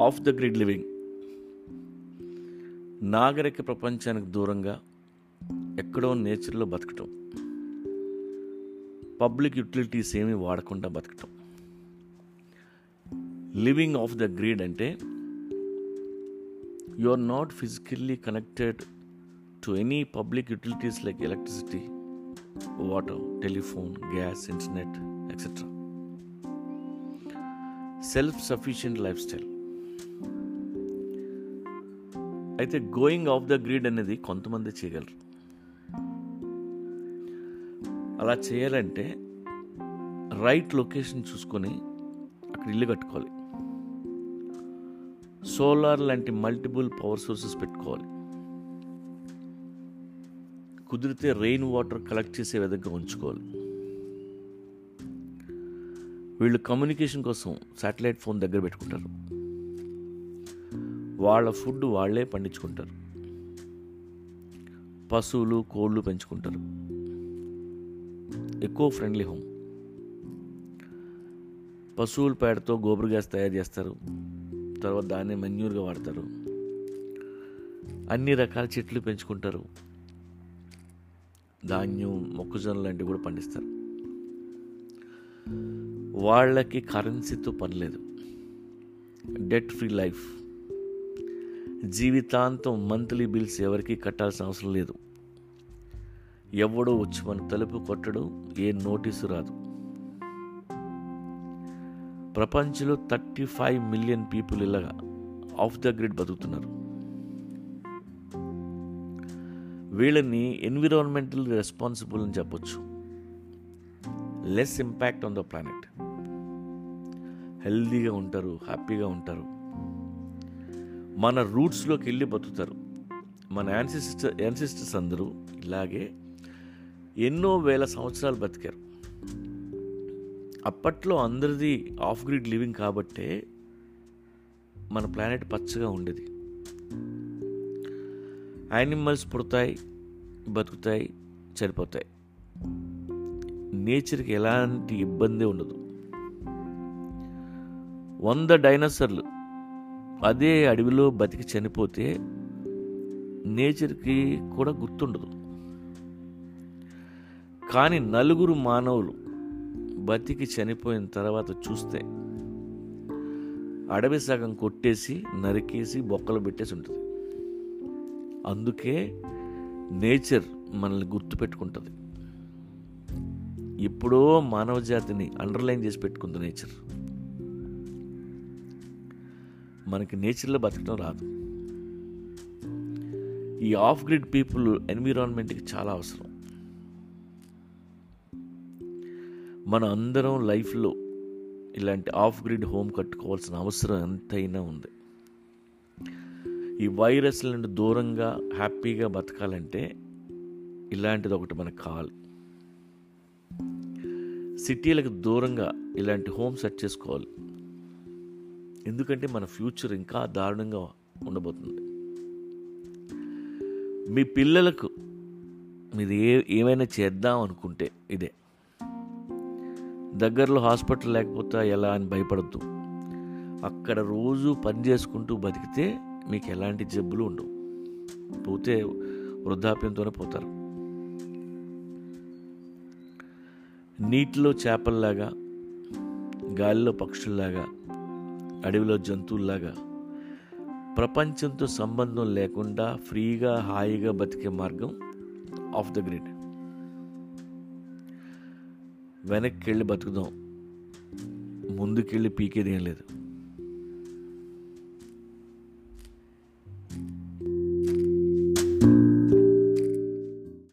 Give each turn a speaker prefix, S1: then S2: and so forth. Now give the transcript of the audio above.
S1: Off the grid living. నాగరిక ప్రపంచానికి దూరంగా ఎక్కడో నేచర్లో బతకటం. పబ్లిక్ యూటిలిటీస్ ఏమీ వాడకుండా బతకటం. లివింగ్ ఆఫ్ ద గ్రిడ్ అంటే you are not physically connected to any public utilities like electricity water telephone gas internet etcetera. Self sufficient lifestyle. అయితే గోయింగ్ ఆఫ్ ద గ్రిడ్ అనేది కొంతమంది చేయగలరు. అలా చేయాలంటే రైట్ లొకేషన్ చూసుకొని అక్కడ ఇల్లు కట్టుకోవాలి. సోలార్ లాంటి మల్టిపుల్ పవర్ సోర్సెస్ పెట్టుకోవాలి. కుదిరితే రెయిన్ వాటర్ కలెక్ట్ చేసే విధంగా ఉంచుకోవాలి. వీళ్ళు కమ్యూనికేషన్ కోసం శాటిలైట్ ఫోన్ దగ్గర పెట్టుకుంటారు. వాళ్ళ ఫుడ్ వాళ్ళే పండించుకుంటారు. పశువులు కోళ్ళు పెంచుకుంటారు. ఎక్కువ ఫ్రెండ్లీ హోమ్ పశువుల పేడతో గోబర్ గ్యాస్ తయారు చేస్తారు. తర్వాత దాన్ని మెన్యూర్గా వాడతారు. అన్ని రకాల చెట్లు పెంచుకుంటారు. ధాన్యం మొక్కజొన్న లాంటివి కూడా పండిస్తారు. వాళ్ళకి కరెన్సీతో పని లేదు. డెట్ ఫ్రీ లైఫ్ జీవితాంతం మంత్లీ బిల్స్ ఎవరికి కట్టాల్సిన అవసరం లేదు. ఎవడో వచ్చి మన తలుపు కొట్టడు ఏ నోటీసు రాదు. ప్రపంచంలో థర్టీ ఫైవ్ మిలియన్ పీపుల్ ఇలాగా ఆఫ్ ద గ్రిడ్ బతుకుతున్నారు. వీళ్ళని ఎన్విరాన్మెంటల్ రెస్పాన్సిబుల్ అని చెప్పొచ్చు. Less impact on the planet. హెల్దీగా ఉంటారు హ్యాపీగా ఉంటారు. మన రూట్స్లోకి వెళ్ళి బతుకుతారు. మన యాన్సిస్టర్ యాన్సిస్టర్స్ అందరూ ఇలాగే ఎన్నో వేల సంవత్సరాలు బతికారు. అప్పట్లో అందరిది ఆఫ్ గ్రిడ్ లివింగ్ కాబట్టే మన ప్లానెట్ పచ్చగా ఉండేది. యానిమల్స్ పుడతాయి బతుకుతాయి చనిపోతాయి. నేచర్కి ఎలాంటి ఇబ్బంది ఉండదు. వంద డైనోసర్లు అదే అడవిలో బతికి చనిపోతే నేచర్కి కూడా గుర్తుండదు. కానీ నలుగురు మానవులు బతికి చనిపోయిన తర్వాత చూస్తే అడవి సగం కొట్టేసి నరికేసి బొక్కలు పెట్టేసి ఉంటుంది. అందుకే నేచర్ మనల్ని గుర్తుపెట్టుకుంటుంది ఎప్పుడో మానవ జాతిని అండర్లైన్ చేసి పెట్టుకుంది నేచర్. మనకి నేచర్లో బతకడం రాదు. ఈ ఆఫ్ గ్రిడ్ పీపుల్ ఎన్విరాన్మెంట్కి చాలా అవసరం. మన అందరం లైఫ్లో ఇలాంటి ఆఫ్ గ్రిడ్ హోమ్ కట్టుకోవాల్సిన అవసరం ఎంతైనా ఉంది. ఈ వైరస్ నుండి దూరంగా హ్యాపీగా బతకాలంటే ఇలాంటిది ఒకటి మనకు కావాలి. సిటీలకు దూరంగా ఇలాంటి హోమ్ సెట్ చేసుకోవాలి. ఎందుకంటే మన ఫ్యూచర్ ఇంకా దారుణంగా ఉండబోతుంది. మీ పిల్లలకు మీరు ఏ ఏమైనా చేద్దాం అనుకుంటే ఇదే. దగ్గరలో హాస్పిటల్ లేకపోతే ఎలా అని భయపడద్దు. అక్కడ రోజు పని చేసుకుంటూ బతికితే మీకు ఎలాంటి జబ్బులు ఉండవు. పోతే వృద్ధాప్యంతోనే పోతారు. నీటిలో చేపల్లాగా గాలిలో పక్షుల్లాగా అడవిలో జంతువుల్లాగా. ప్రపంచంతో సంబంధం లేకుండా ఫ్రీగా హాయిగా బతికే మార్గం ఆఫ్ ద గ్రిడ్. వెనక్కి వెళ్ళి బతుకుదాం. ముందుకెళ్ళి పీకేది ఏం లేదు.